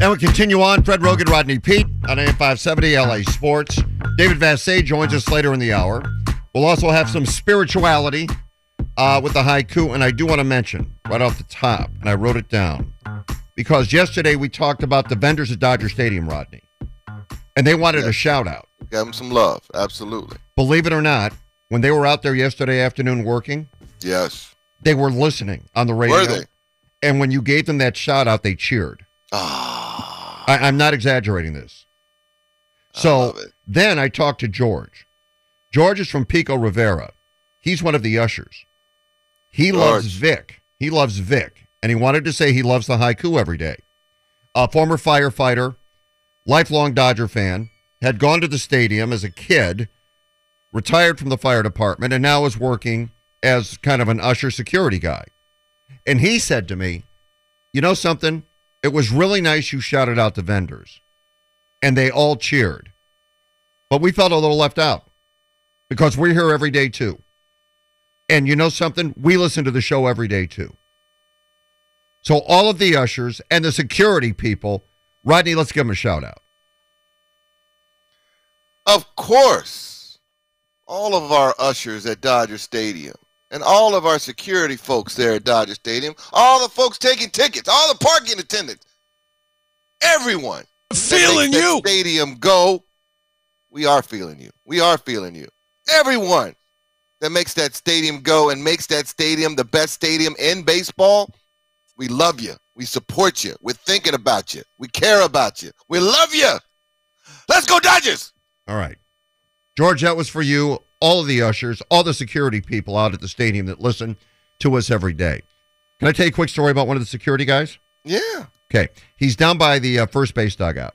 And we continue on. Fred Rogan, Rodney Peete on AM 570 LA Sports. David Vassegh joins us later in the hour. We'll also have some spirituality uh, with the haiku. And I do want to mention right off the top, and I wrote it down, because yesterday we talked about the vendors at Dodger Stadium, Rodney, and they wanted a shout out. Give them some love. Absolutely. Believe it or not, when they were out there yesterday afternoon working, Yes. they were listening on the radio. Were they? And when you gave them that shout out, they cheered. Ah. I, I'm not exaggerating this. So it. then I talked to George. George is from Pico Rivera. He's one of the ushers. He loves Vic. He loves Vic. And he wanted to say he loves the haiku every day. A former firefighter, lifelong Dodger fan, had gone to the stadium as a kid, retired from the fire department, and now is working as kind of an usher security guy. And he said to me, You know something? It was really nice you shouted out the vendors. And they all cheered. But we felt a little left out because we're here every day too. And you know something? We listen to the show every day too. So all of the ushers and the security people, Rodney, let's give them a shout out. Of course, all of our ushers at Dodger Stadium and all of our security folks there at Dodger Stadium, all the folks taking tickets, all the parking attendants, everyone. Feeling you. Stadium go. We are feeling you. We are feeling you. Everyone that makes that stadium go and makes that stadium the best stadium in baseball, we love you. We support you. We're thinking about you. We care about you. We love you. Let's go Dodgers. All right. George, that was for you, all of the ushers, all the security people out at the stadium that listen to us every day. Can I tell you a quick story about one of the security guys? Yeah. Okay, he's down by the uh, first base dugout.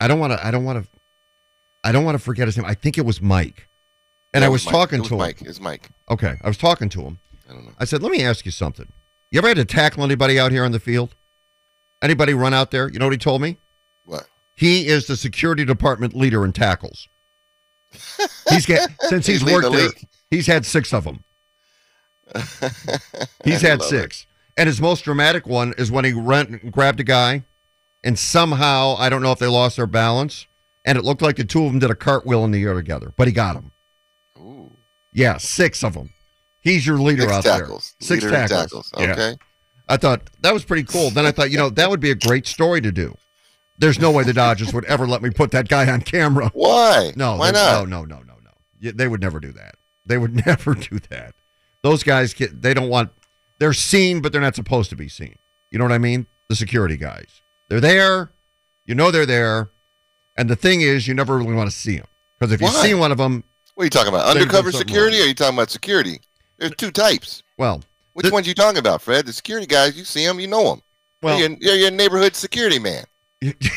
I don't want to. I don't want to. I don't want to forget his name. I think it was Mike. And That I was Mike. talking was to him. Mike. It's Mike. Okay, I was talking to him. I don't know. I said, "Let me ask you something. You ever had to tackle anybody out here on the field? Anybody run out there? You know what he told me? What? He is the security department leader in tackles. He's get since he's He's worked the there. He's had six of them. He's had six. And his most dramatic one is when he ran, grabbed a guy, and somehow, I don't know if they lost their balance, and it looked like the two of them did a cartwheel in the air together, but he got him. Ooh. Yeah, six of them. He's your leader Six out tackles. there. Six Leader tackles. tackles. Yeah. Okay. I thought that was pretty cool. Then I thought, you know, that would be a great story to do. There's no way the Dodgers would ever let me put that guy on camera. Why? No, Why they- not? No, no, no, no, no. They would never do that. They would never do that. Those guys, they don't want. They're seen, but they're not supposed to be seen. You know what I mean? The security guys. They're there. You know they're there. And the thing is, you never really want to see them because if you see one of them, What are you talking about? Undercover security, wrong. or are you talking about security? There's two types. well, Which ones you talking about, Fred? The security guys, you see them, you know them. well, you're, you're your neighborhood security man.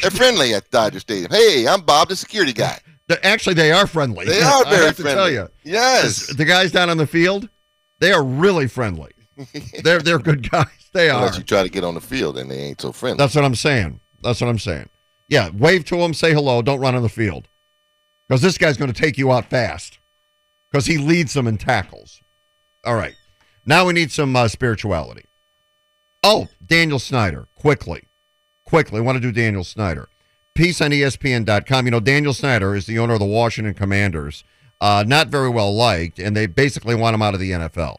They're friendly at Dodger Stadium. Hey, I'm Bob, the security guy. actually they are friendly. They are I very have to friendly. tell you, Yes. the guys down on the field, they are really friendly. they're they're good guys. They are. Unless you try to get on the field and they ain't so friendly. That's what I'm saying. That's what I'm saying. Yeah, wave to him, say hello, don't run on the field. Because this guy's going to take you out fast. Because he leads them in tackles. All right. Now we need some uh, spirituality. Oh, Daniel Snyder. Quickly. Quickly. I want to do Daniel Snyder. Piece on ESPN.com. You know, Daniel Snyder is the owner of the Washington Commanders. Uh, not very well liked, and they basically want him out of the NFL.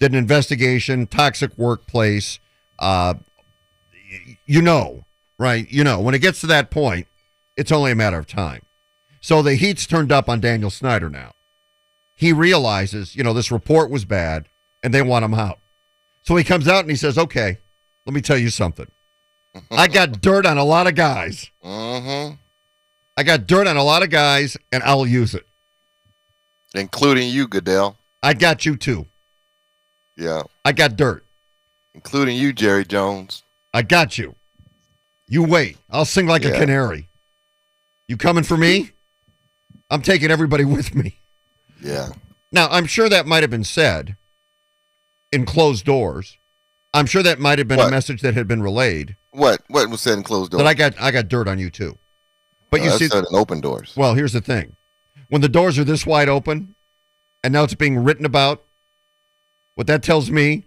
Did an investigation, toxic workplace. Uh, you know, right? You know, when it gets to that point, it's only a matter of time. So the heat's turned up on Daniel Snyder now. He realizes, you know, this report was bad and they want him out. So he comes out and he says, okay, let me tell you something. I got dirt on a lot of guys. Mm-hmm. I got dirt on a lot of guys and I'll use it. Including you, Goodell. I got you too. Yeah. I got dirt. Including you, Jerry Jones. I got you. You wait. I'll sing like a canary. You coming for me? I'm taking everybody with me. Yeah. Now, I'm sure that might have been said in closed doors. I'm sure that might have been a message that had been relayed. What? What was said in closed doors? That I got I got dirt on you too. But you Uh, see said in open doors. Well, here's the thing. When the doors are this wide open and now it's being written about, what that tells me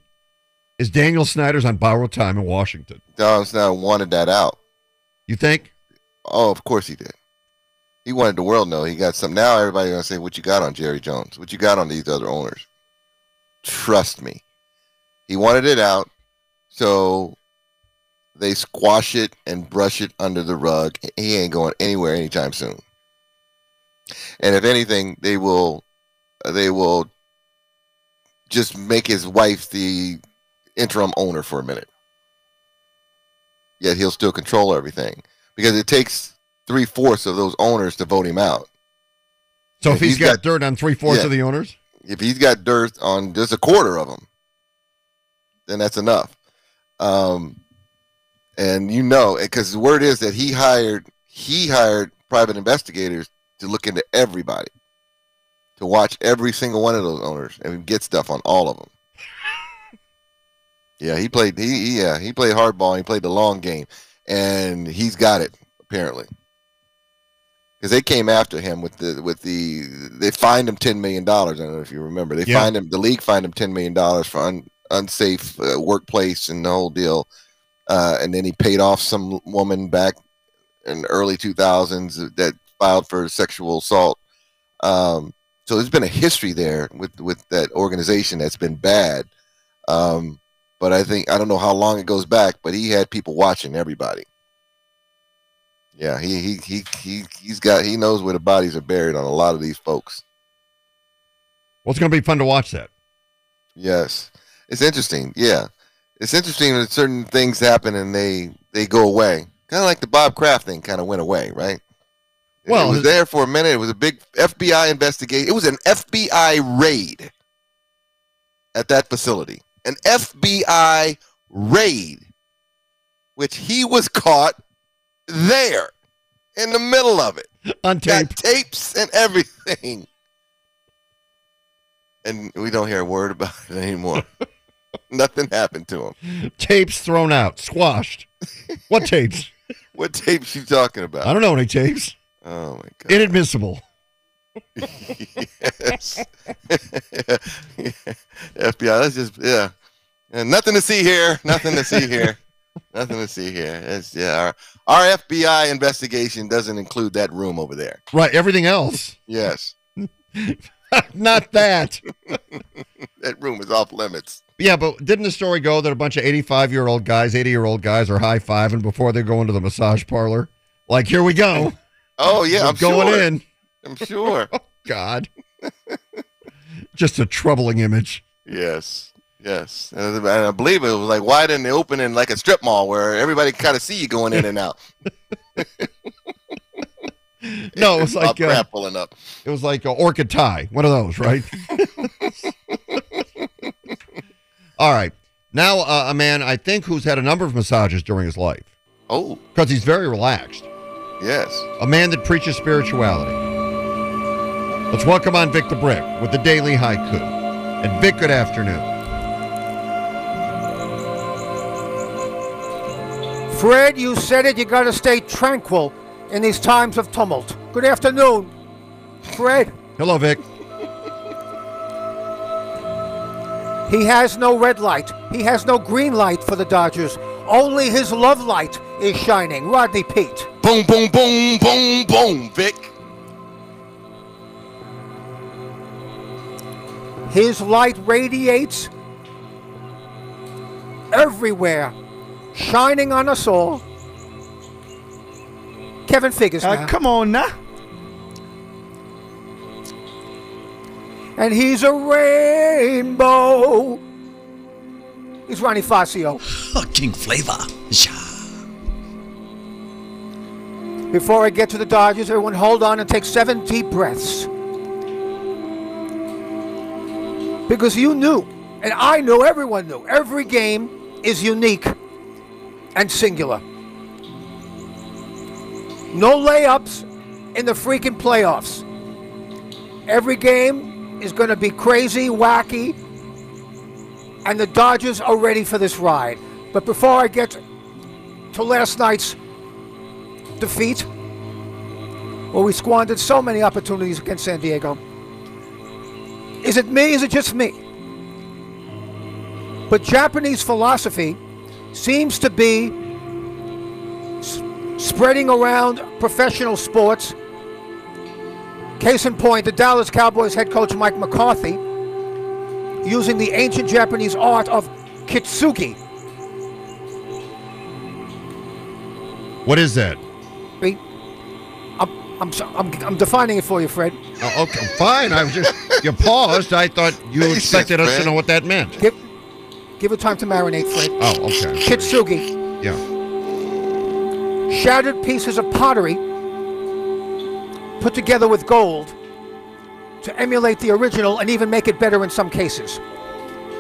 is Daniel Snyder's on borrowed time in Washington. Don Snyder wanted that out. You think? Oh, of course he did. He wanted the world to know he got some. Now everybody's gonna say, "What you got on Jerry Jones? What you got on these other owners?" Trust me, he wanted it out, so they squash it and brush it under the rug. He ain't going anywhere anytime soon. And if anything, they will, they will just make his wife the interim owner for a minute. Yet he'll still control everything because it takes three fourths of those owners to vote him out. So if, If he's he's got, got- dirt on three fourths Yeah. of the owners, If he's got dirt on just a quarter of them, then that's enough. Um, and you know, because the word is that he hired he hired private investigators to look into everybody, to watch every single one of those owners and get stuff on all of them. yeah, he played. He, he yeah he played hardball. He played the long game, and he's got it apparently. Because they came after him with the with the they fined him ten million dollars. I don't know if you remember. They Yeah. fined him. The league fined him ten million dollars for un, unsafe uh, workplace and the whole deal. Uh, and then he paid off some woman back in early 2000s that filed for sexual assault. Um, so there's been a history there with with that organization that's been bad. Um, but I think I don't know how long it goes back, but he had people watching everybody. Yeah, he he he he he's got he knows where the bodies are buried on a lot of these folks. well, it's going to be fun to watch that. Yes, it's interesting. Yeah, it's interesting that certain things happen and they they go away. Kind of like the Bob Kraft thing, kind of went away, right? Well, it was there for a minute. It was a big FBI investigation. It was an FBI raid at that facility. An FBI raid, which he was caught there in the middle of it. On tape. Got tapes and everything. And we don't hear a word about it anymore. Nothing happened to him. Tapes thrown out, squashed. What tapes? What tapes you talking about? I don't know any tapes. Oh my god. Inadmissible. yes. FBI, let's just yeah. And nothing to see here. Nothing to see here. nothing to see here. It's yeah. Our, our FBI investigation doesn't include that room over there. Right. Everything else. Yes. Not that. That room is off limits. Yeah, but didn't the story go that a bunch of 85 year old guys, 80 year old guys are high fiving before they go into the massage parlor? Like, here we go. Oh yeah, We're I'm going sure. in. I'm sure. God. Just a troubling image. Yes, yes, and I believe it was like wide in the open in like a strip mall where everybody kind of see you going in and out. No, it was like uh, pulling up. it was like a orchid tie, one of those, right? All right. Now, uh, a man I think who's had a number of massages during his life Oh, because he's very relaxed. yes. A man that preaches spirituality. Let's welcome on Vic the Brick with the Daily Haiku. And Vic, good afternoon. Fred, you said it. You got to stay tranquil in these times of tumult. Good afternoon, Fred. Hello, Vic. He has no red light. He has no green light for the Dodgers. Only his love light is shining. Rodney Peete. Boom, boom, boom, boom, boom, Vic. His light radiates everywhere, shining on us all. Kevin Figures Uh, now. come on now. And he's a rainbow. He's Ronnie Fascio. King Flavor. Yeah. Before I get to the Dodgers, everyone hold on and take seven deep breaths. Because you knew, and I knew, everyone knew, every game is unique and singular. No layups in the freaking playoffs. Every game is going to be crazy, wacky, and the Dodgers are ready for this ride. But before I get to last night's defeat, where we squandered so many opportunities against San Diego, is it me? Is it just me? But Japanese philosophy seems to be spreading around professional sports. Case in point, the Dallas Cowboys head coach Mike McCarthy using the ancient Japanese art of kitsugi. What is that? Be- I'm, I'm, so- I'm, I'm defining it for you, Fred. Oh, okay, fine. I was just you paused. I thought you Patience, expected us to Fred. know what that meant. Give, give it time to marinate, Fred. Oh, okay. Kitsugi, Yeah. shattered pieces of pottery put together with gold to emulate the original and even make it better in some cases.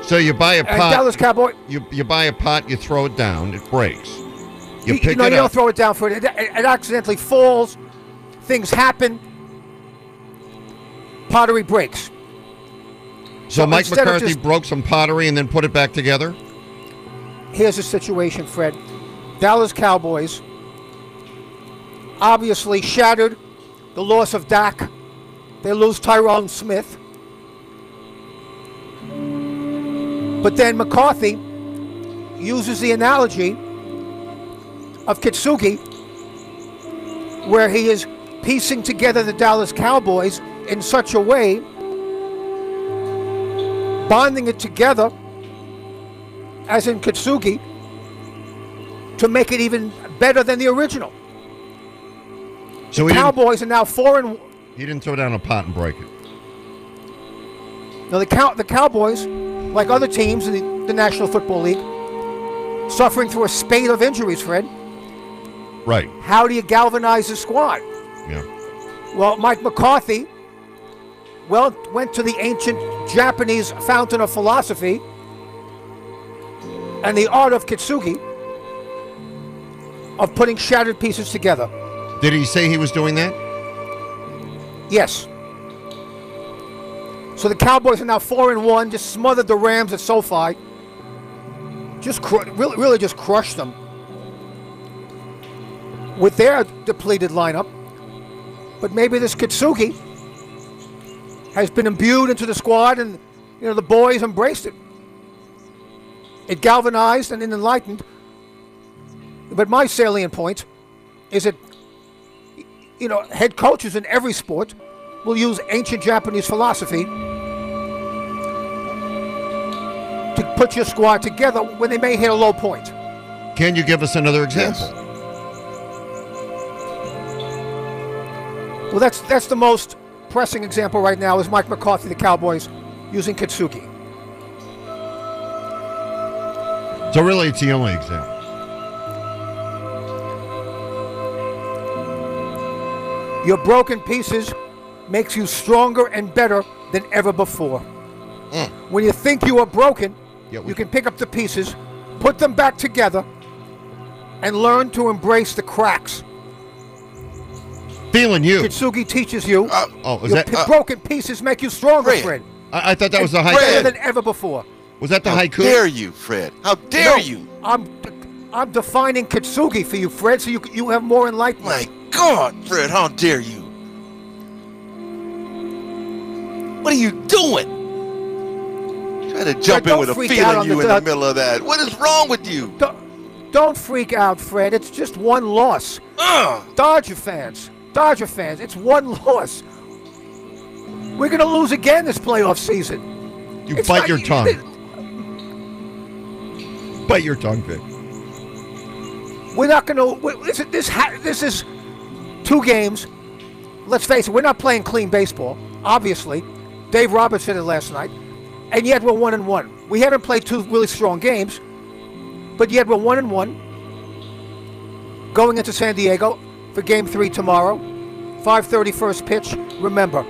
So you buy a And pot. Dallas Cowboy, You you buy a pot. You throw it down. It breaks. You, you, pick know, it you up. don't throw it down for it. It, it accidentally falls. Things happen. Pottery breaks. so so Mike McCarthy just- broke some pottery and then put it back together. Here's the situation, Fred. Dallas Cowboys obviously shattered the loss of Dak. They lose Tyron Smith. But then McCarthy uses the analogy of Kitsugi, where he is piecing together the Dallas Cowboys in such a way, bonding it together, as in Kitsugi, to make it even better than the original. So he didn't, Cowboys are now four and he didn't throw down a pot and break it. now the cow the Cowboys, like other teams in the, the National Football League, suffering through a spate of injuries. Fred, Right. how do you galvanize the squad? Yeah. Well, Mike McCarthy, well, went to the ancient Japanese fountain of philosophy and the art of kitsugi of putting shattered pieces together. Did he say he was doing that? Yes. So the Cowboys are now four and one. Just smothered the Rams at SoFi. Just really, really just crushed them with their depleted lineup. But maybe this Kitsugi has been imbued into the squad, and you know the boys embraced it. It galvanized and enlightened. But my salient point is that you know, head coaches in every sport will use ancient Japanese philosophy to put your squad together when they may hit a low point. Can you give us another example? Yes. Well, that's that's the most pressing example right now is Mike McCarthy, the Cowboys, using Kitsuki. So really, it's the only example. Your broken pieces makes you stronger and better than ever before. When you think you are broken, Yeah, we- you can pick up the pieces, put them back together, and learn to embrace the cracks. Feeling you. Kitsugi teaches you Uh, Oh, is your that? p- broken pieces make you stronger, Fred. Fred. I, I thought that was the And haiku. better than ever before. Was that the How haiku? dare you, Fred? How dare No, you? I'm I'm defining Kitsugi for you, Fred, so you you have more enlightenment. My God, Fred, how dare you? What are you doing? Try to jump in with a feeling you the in the Dod- middle of that. What is wrong with you? Don't, don't freak out, Fred. It's just one loss. Ugh. Dodger fans, Dodger fans, it's one loss. We're gonna lose again this playoff season. You It's bite not- your tongue. Bite your tongue, Vic. We're not gonna. we- This, this, this is two games. Let's face it, we're not playing clean baseball. Obviously, Dave Roberts said it last night, and yet we're one and one. We haven't played two really strong games, but yet we're one and one. Going into San Diego for Game Three tomorrow, 5:30 first pitch. Remember,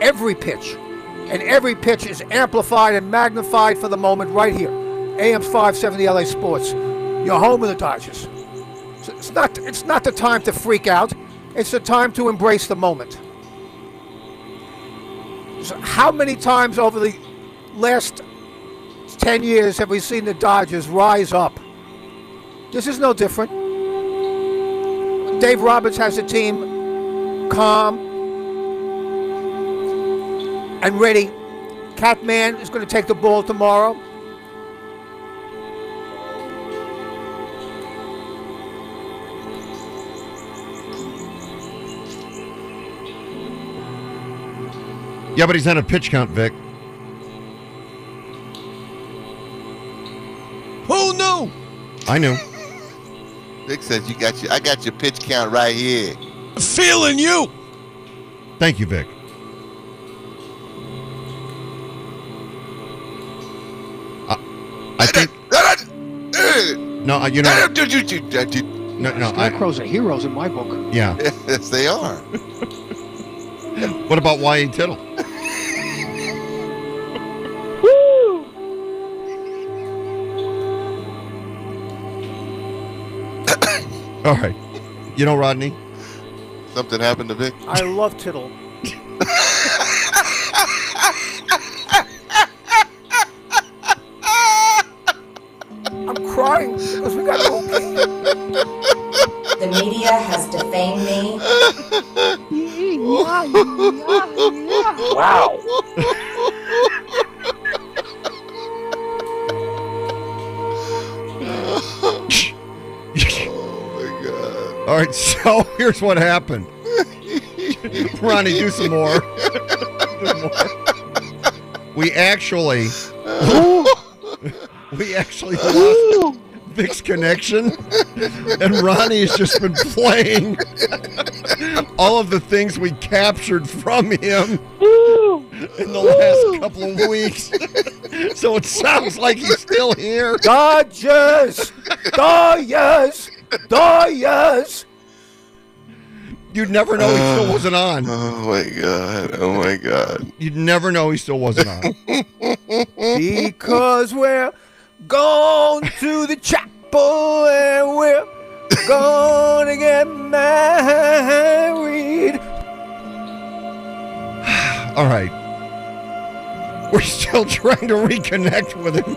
every pitch, and every pitch is amplified and magnified for the moment right here. AM's 570 LA Sports. Your home of the Dodgers. So It's not. It's not the time to freak out. It's the time to embrace the moment. So how many times over the last ten years have we seen the Dodgers rise up? This is no different. Dave Roberts has a team calm and ready. Catman is going to take the ball tomorrow. Yeah, but he's on a pitch count, Vic. Who knew? I knew. Vic says you got your I got your pitch count right here. Feeling you. Thank you, Vic. Uh, I think no, you know, no, no. I, Scarecrows are heroes in my book. yeah. yes, they are. What about Y.A. Tittle? All right. You know, Rodney, Something happened to Vic. I love Tittle. Here's what happened. Ronnie, do some more. We actually, we actually lost Vic's connection, and Ronnie has just been playing all of the things we captured from him in the last couple of weeks. so it sounds like he's still here. Dodgers! Dodgers! Dodgers! You'd never know he still uh, wasn't on. Oh my god. Oh my god. You'd never know he still wasn't on. Because we're going to the chapel and we're going to get married. All right. We're still trying to reconnect with him.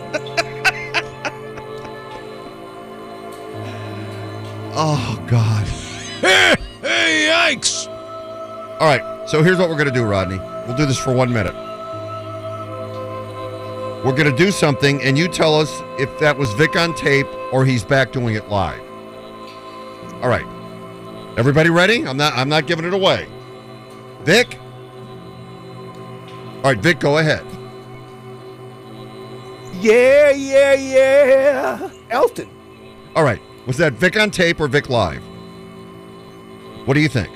oh, God. Hey, yikes! All right. So here's what we're going to do, Rodney. We'll do this for one minute. We're going to do something, and you tell us if that was Vic on tape or he's back doing it live. All right. Everybody ready? I'm not. I'm not giving it away. Vic. All right, Vic, go ahead. Yeah, yeah, yeah. Elton. All right. Was that Vic on tape or Vic live? What do you think?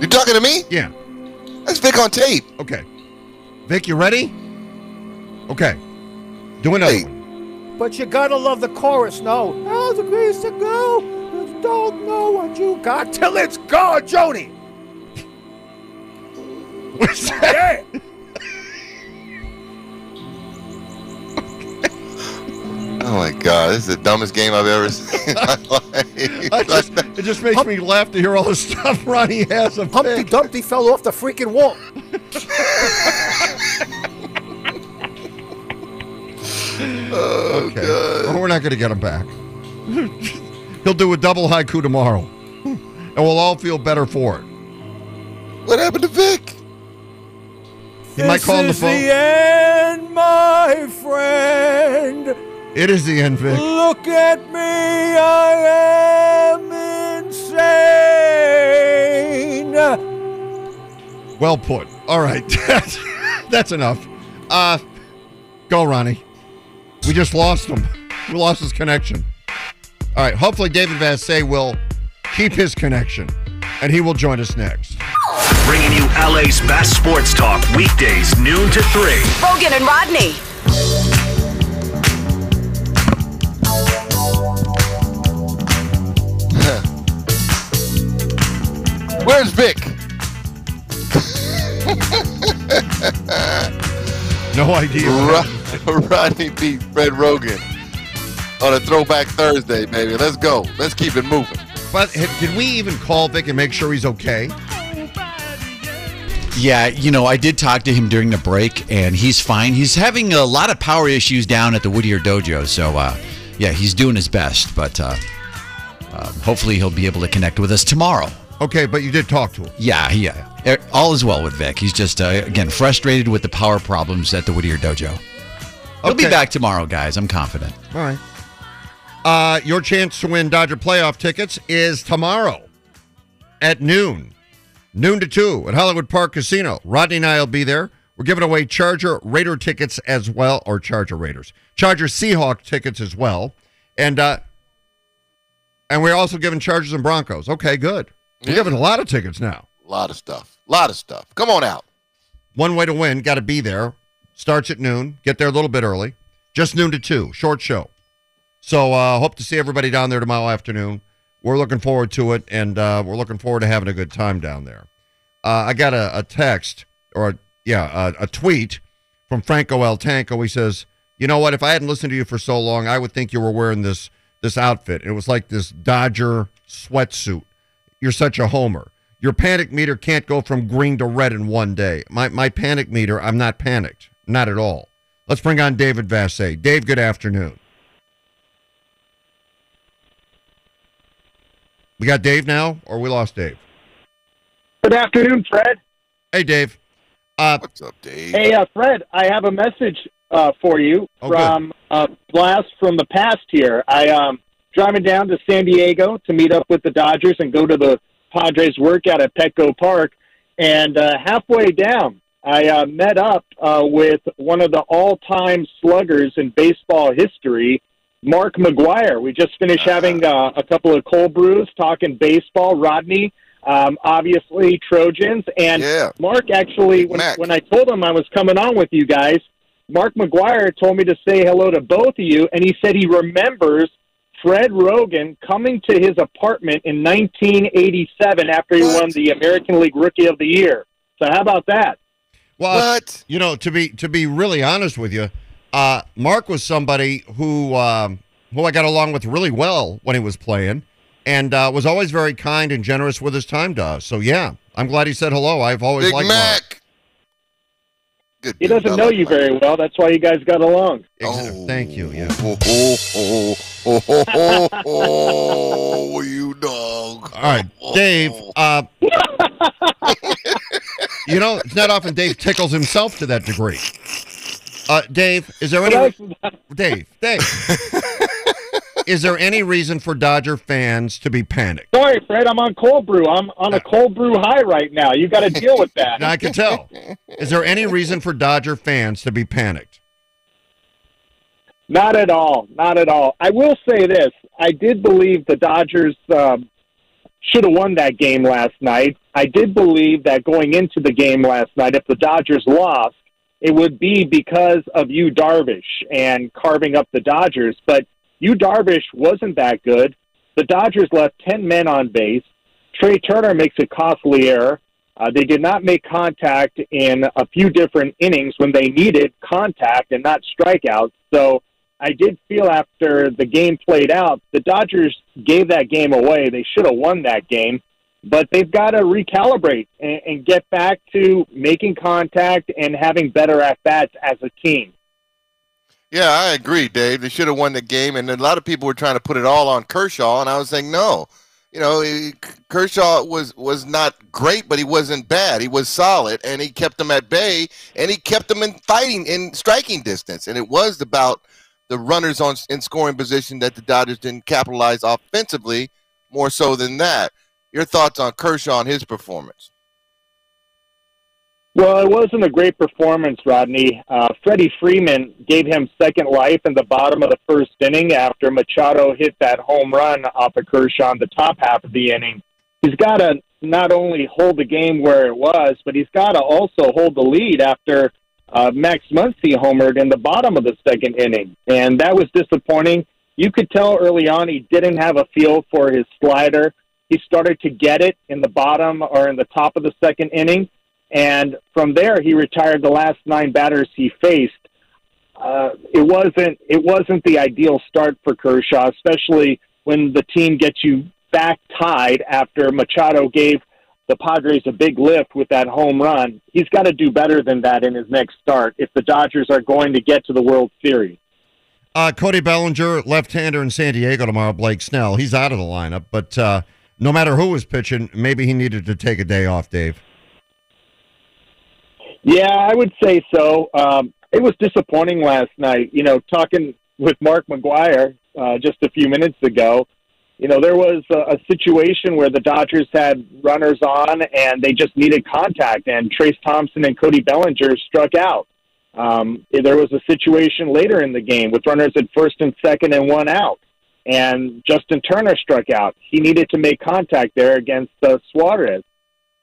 You talking to me? Yeah. That's Vic on tape. Okay. Vic, you ready? Okay. Do another Hey. one. But you gotta love the chorus, no. How's the grace to go? You don't know what you got till it's gone, Joni. What's that? Yeah. Oh my god, this is the dumbest game I've ever seen in my I life. just, it just makes me laugh to hear all the stuff Ronnie has of Humpty Vic. Dumpty fell off the freaking wall. Okay. Oh, well, we're not going to get him back. He'll do a double haiku tomorrow. And we'll all feel better for it. what happened to Vic? He might call on the This is phone. the end, my friend. It is the end, Vic. Look at me, I am insane. Well put. All right. That's, that's enough. Uh, go, Ronnie. We just lost him. We lost his connection. All right. Hopefully, David Vassegh will keep his connection, and he will join us next. Bringing you LA's best sports talk weekdays, noon to 3. Rogan and Rodney. Where's Vic? No idea. what happened. Ro- Rodney Peete Fred Rogan. on a throwback Thursday, baby. Let's go. Let's keep it moving. But h- did we even call Vic and make sure he's okay? Yeah, you know, I did talk to him during the break, and he's fine. He's having a lot of power issues down at the Whittier Dojo, so uh, yeah, he's doing his best. But uh, uh, hopefully, he'll be able to connect with us tomorrow. Okay, but you did talk to him. Yeah, yeah, Er, all is well with Vic. He's just uh, again frustrated with the power problems at the Whittier Dojo. He'll be back tomorrow, guys. I'm confident. All right. Uh, your chance to win Dodger playoff tickets is tomorrow at noon, noon to two at Hollywood Park Casino. Rodney and I will be there. We're giving away Charger Raider tickets as well, or Charger Raiders, Charger Seahawk tickets as well, and uh, and we're also giving Chargers and Broncos. Okay, good. We're Yeah. giving a lot of tickets now. A lot of stuff. A lot of stuff. Come on out. One way to win, got to be there. Starts at noon. Get there a little bit early. Just noon to two. Short show. So uh, hope to see everybody down there tomorrow afternoon. We're looking forward to it, and uh, we're looking forward to having a good time down there. Uh, I got a, a text or a, yeah a, a tweet from Franco El Tanco. He says, "You know what? If I hadn't listened to you for so long, I would think you were wearing this this outfit. It was like this Dodger sweatsuit. You're such a homer. Your panic meter can't go from green to red in one day. My my panic meter, I'm not panicked, not at all. Let's bring on David Vassegh. Dave, good afternoon. We got Dave now, or we lost Dave? Good afternoon, Fred. Hey, Dave. Uh, What's up, Dave? Hey, uh, Fred, I have a message uh, for you Oh, good. from a blast from the past here. I um driving down to San Diego to meet up with the Dodgers and go to the Padres workout at Petco Park, and uh, halfway down, I uh, met up uh, with one of the all-time sluggers in baseball history, Mark McGwire. We just finished having uh, a couple of cold brews, talking baseball. Rodney, um, obviously Trojans, and Yeah. Mark actually, when, Mac. when I told him I was coming on with you guys, Mark McGwire told me to say hello to both of you, and he said he remembers Fred Rogan coming to his apartment in 1987 after he What? won the American League Rookie of the Year. So how about that? Well, What? you know, to be to be really honest with you, uh, Mark was somebody who um, who I got along with really well when he was playing, and uh, was always very kind and generous with his time to us. So yeah, I'm glad he said hello. I've always Big liked Mark. Mac. Good He doesn't know like you Mac. very well. That's why you guys got along. Ex- Thank you. Yeah. Oh, oh, oh, oh, oh, oh, oh, you dog. All right, Dave. Uh, you know, it's not often Dave tickles himself to that degree. Uh, Dave, is there any? Dave, Dave, is there any reason for Dodger fans to be panicked? Sorry, Fred. I'm on cold brew. I'm on a cold brew high right now. You got to deal with that. I can tell. Is there any reason for Dodger fans to be panicked? Not at all. Not at all. I will say this. I did believe the Dodgers um, should have won that game last night. I did believe that going into the game last night, if the Dodgers lost, it would be because of Yu Darvish, and carving up the Dodgers. But Yu Darvish, wasn't that good. The Dodgers left 10 men on base. Trea Turner makes a costly error. Uh, they did not make contact in a few different innings when they needed contact and not strikeouts. So I did feel after the game played out, the Dodgers gave that game away. They should have won that game, but they've got to recalibrate and, and get back to making contact and having better at bats as a team. Yeah, I agree, Dave. They should have won the game, and a lot of people were trying to put it all on Kershaw, and I was saying no. You know, he- Kershaw was was not great, but he wasn't bad. He was solid, and he kept them at bay, and he kept them in fighting in striking distance. And it was about the runners on in scoring position that the Dodgers didn't capitalize offensively more so than that. Your thoughts on Kershaw and his performance? Well, it wasn't a great performance, Rodney. Uh, Freddie Freeman gave him second life in the bottom of the first inning after Machado hit that home run off of Kershaw in the top half of the inning. He's got to not only hold the game where it was, but he's got to also hold the lead after uh, Max Muncy homered in the bottom of the second inning. And that was disappointing. You could tell early on he didn't have a feel for his slider. He started to get it in the bottom or in the top of the second inning. And from there, he retired the last nine batters he faced. uh, it wasn't it wasn't the ideal start for Kershaw, especially when the team gets you back tied after Machado gave the Padres a big lift with that home run. He's got to do better than that in his next start if the Dodgers are going to get to the World Series. Uh, Cody Bellinger, left-hander in San Diego tomorrow. Blake Snell, he's out of the lineup, but uh, no matter who was pitching, maybe he needed to take a day off. Dave. Yeah, I would say so. Um, it was disappointing last night. You know, talking with Mark McGwire uh, just a few minutes ago, you know, there was a, a situation where the Dodgers had runners on and they just needed contact, and Trayce Thompson and Cody Bellinger struck out. Um, there was a situation later in the game with runners at first and second and one out, and Justin Turner struck out. He needed to make contact there against uh, Suarez.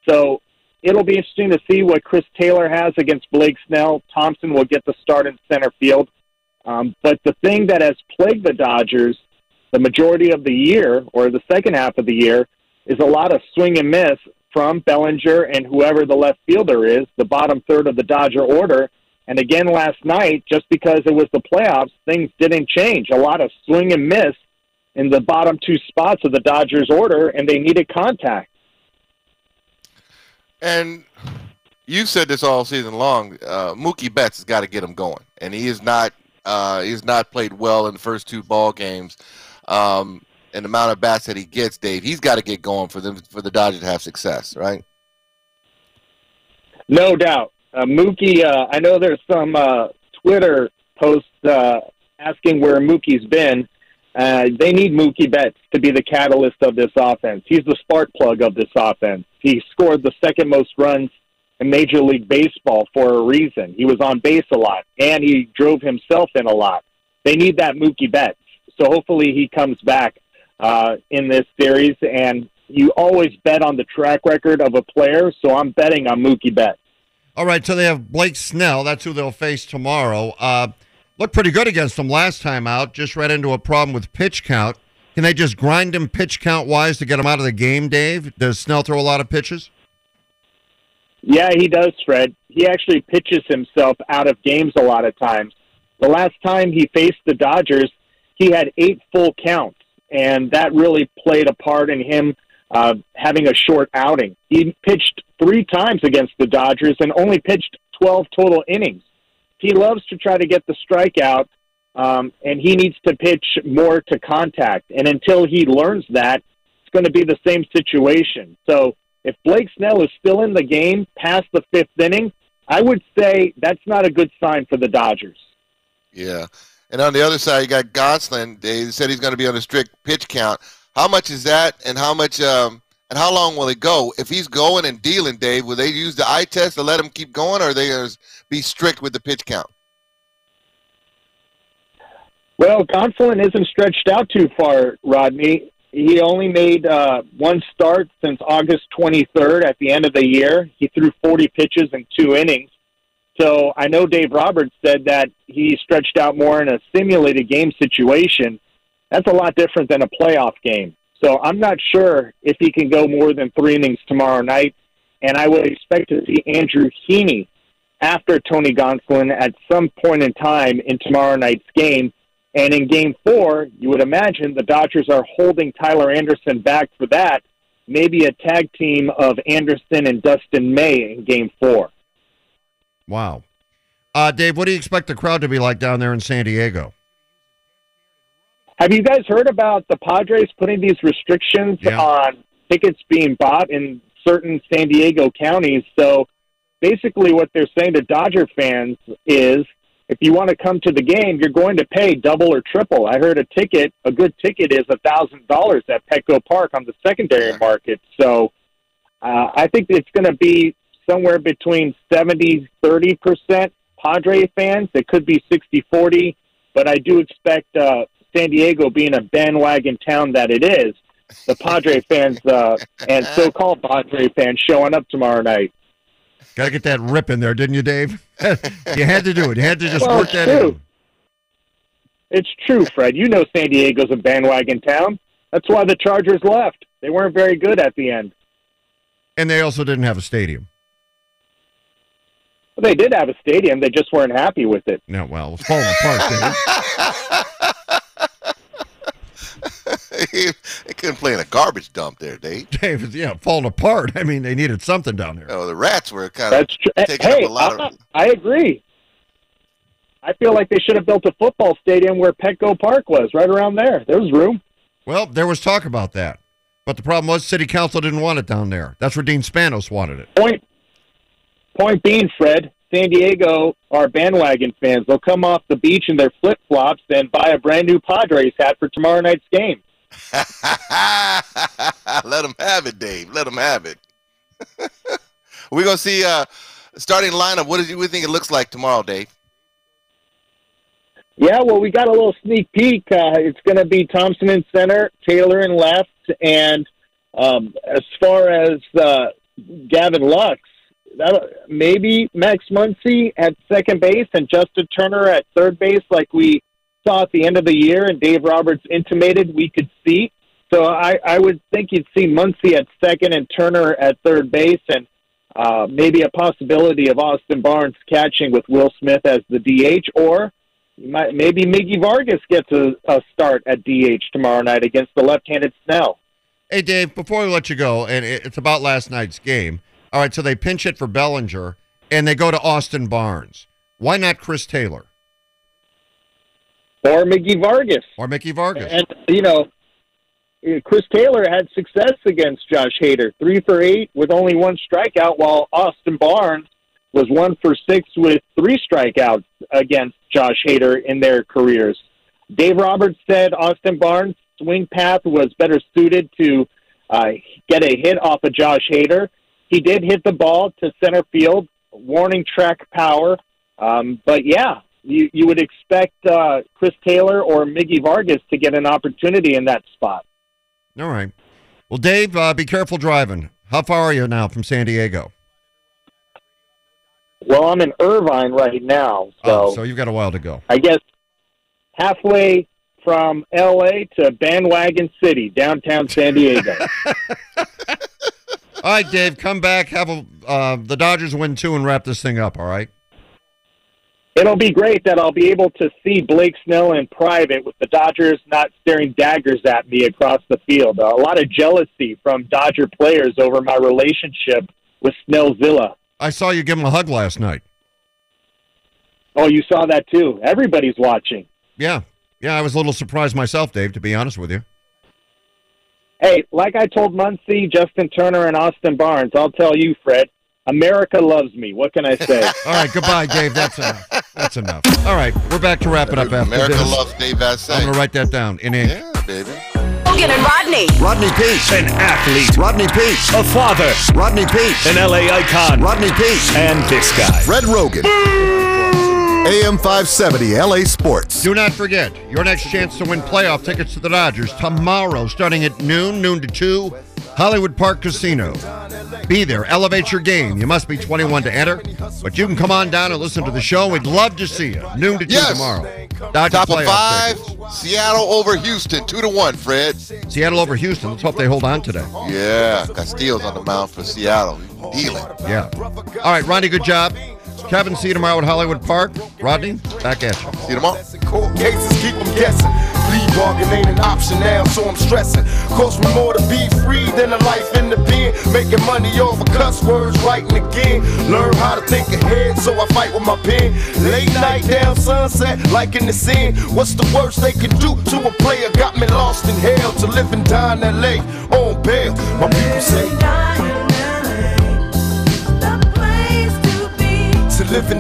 So it'll be interesting to see what Chris Taylor has against Blake Snell. Thompson will get the start in center field. Um, but the thing that has plagued the Dodgers the majority of the year or the second half of the year is a lot of swing and miss from Bellinger and whoever the left fielder is, the bottom third of the Dodger order. And again, last night, just because it was the playoffs, things didn't change. A lot of swing and miss in the bottom two spots of the Dodgers order, and they needed contact. And you've said this all season long. Uh, Mookie Betts has got to get him going, and he is not. Uh, he's not played well in the first two ball games um, and the amount of bats that he gets, Dave, he's got to get going for them for the Dodgers to have success, right? No doubt. Uh, Mookie, uh, I know there's some uh, Twitter posts uh, asking where Mookie's been. Uh, they need Mookie Betts to be the catalyst of this offense. He's the spark plug of this offense. He scored the second most runs in Major League Baseball for a reason. He was on base a lot, and he drove himself in a lot. They need that Mookie Betts. So hopefully he comes back uh, in this series. And you always bet on the track record of a player. So I'm betting on Mookie Betts. All right, so they have Blake Snell. That's who they'll face tomorrow. Uh, looked pretty good against them last time out. Just ran into a problem with pitch count. Can they just grind him pitch count wise to get him out of the game, Dave? Does Snell throw a lot of pitches? Yeah, he does, Fred. He actually pitches himself out of games a lot of times. The last time he faced the Dodgers, he had eight full counts, and that really played a part in him uh, having a short outing. He pitched three times against the Dodgers and only pitched 12 total innings. He loves to try to get the strikeout, um, and he needs to pitch more to contact. And until he learns that, it's going to be the same situation. So if Blake Snell is still in the game past the fifth inning, I would say that's not a good sign for the Dodgers. Yeah. And on the other side, you got Gonsolin. They said he's going to be on a strict pitch count. How much is that, and how much, um, and how long will it go? If he's going and dealing, Dave, will they use the eye test to let him keep going, or are they going to be strict with the pitch count? Well, Gonsolin isn't stretched out too far, Rodney. He only made uh, one start since August 23rd at the end of the year. He threw 40 pitches in two innings. So I know Dave Roberts said that he stretched out more in a simulated game situation. That's a lot different than a playoff game. So I'm not sure if he can go more than three innings tomorrow night. And I would expect to see Andrew Heaney after Tony Gonsolin at some point in time in tomorrow night's game. And in game four, you would imagine the Dodgers are holding Tyler Anderson back for that. Maybe a tag team of Anderson and Dustin May in game four. Wow. Uh, Dave, what do you expect the crowd to be like down there in San Diego? Have you guys heard about the Padres putting these restrictions Yeah. on tickets being bought in certain San Diego counties? So basically, what they're saying to Dodger fans is if you want to come to the game, you're going to pay double or triple. I heard a ticket, a good ticket is a $1,000 at Petco Park on the secondary market. So uh, I think it's going to be somewhere between 70 30% Padre fans. It could be 60 40, but I do expect uh, San Diego being a bandwagon town that it is. The Padre fans uh, and so called Padre fans showing up tomorrow night. Got to get that rip in there, didn't you, Dave? you had to do it. You had to just Well, work that it's true. in. It's true, Fred. You know San Diego's a bandwagon town. That's why the Chargers left. They weren't very good at the end. And they also didn't have a stadium. Well, they did have a stadium. They just weren't happy with it. No, well, it's falling apart, Dave. they couldn't play in a garbage dump there, Dave. Dave, it's- yeah, falling apart. I mean, they needed something down there. Oh, the rats were kind That's true. Eh, of taking Hey, up a lot I, of. I agree. I feel like they should have built a football stadium where Petco Park was, right around there. There was room. Well, there was talk about that. But the problem was city council didn't want it down there. That's where Dean Spanos wanted it. Point. Point point being, Fred, San Diego are bandwagon fans. They'll come off the beach in their flip flops and buy a brand new Padres hat for tomorrow night's game. Let them have it, Dave. Let them have it. We're gonna see uh starting lineup. What do you think it looks like tomorrow, Dave? Yeah, well, we got a little sneak peek. Uh, it's going to be Thompson in center, Taylor in left, and um, as far as uh, Gavin Lux, maybe Max Muncy at second base and Justin Turner at third base, like we saw at the end of the year, and Dave Roberts intimated we could see. So I, I would think you'd see Muncy at second and Turner at third base, and uh, maybe a possibility of Austin Barnes catching with Will Smith as the DH, or might, maybe Miggy Vargas gets a, a start at DH tomorrow night against the left-handed Snell. Hey, Dave, before we let you go, and it's about last night's game. All right, so they pinch it for Bellinger, and they go to Austin Barnes. Why not Chris Taylor Or Miggy Vargas. or Miggy Vargas? And, you know, Chris Taylor had success against Josh Hader, three for eight with only one strikeout, while Austin Barnes was one for six with three strikeouts against Josh Hader in their careers. Dave Roberts said Austin Barnes' swing path was better suited to uh, get a hit off of Josh Hader. He did hit the ball to center field, warning track power. Um, but yeah, you, you would expect uh, Chris Taylor or Miggy Vargas to get an opportunity in that spot. All right. Well, Dave, uh, be careful driving. How far are you now from San Diego? Well, I'm in Irvine right now, so, oh, so you've got a while to go. I guess halfway from L.A. to Bandwagon City, downtown San Diego. All right, Dave, come back. Have a uh, the Dodgers win two and wrap this thing up. All right. It'll be great that I'll be able to see Blake Snell in private with the Dodgers not staring daggers at me across the field. a lot of jealousy from Dodger players over my relationship with Snellzilla. I saw you give him a hug last night. Oh, you saw that too. Everybody's watching. Yeah, yeah. I was a little surprised myself, Dave. To be honest with you. Hey, like I told Muncy, Justin Turner, and Austin Barnes, I'll tell you, Fred, America loves me. What can I say? All right, goodbye, Dave. That's enough. That's enough. All right, we're back to wrap it up after America this. loves Dave Vassegh. I'm going to write that down in ink. Yeah, baby. Roggin and Rodney. Rodney Peete. An athlete, Rodney Peete. a father, Rodney Peete. an LA icon, Rodney Peete. and this guy. Fred Roggin. AM 570 LA Sports. Do not forget your next chance to win playoff tickets to the Dodgers tomorrow, starting at noon, noon to two, Hollywood Park Casino. Be there, elevate your game. You must be 21 to enter, but you can come on down and listen to the show. We'd love to see you. Noon to two Yes. tomorrow. Dodger Top of five, tickets. Seattle over Houston, two to one. Fred. Seattle over Houston. Let's hope they hold on today. Yeah, Castillo's on the mound for Seattle. Dealing. Yeah. All right, Ronnie, good job. Kevin, see you tomorrow at Hollywood Park. Rodney, back at you. See you tomorrow. Court cases keep them guessing. Plea bargain ain't an option now, so I'm stressing. Cost me more to be free than a life in the pen. Making money off of cuss words, writing again. Learn how to think ahead, so I fight with my pen. Late night down sunset, like in the scene. What's the worst they can do to a player? Got me lost in hell to live and die in LA on bail. My people say. Die in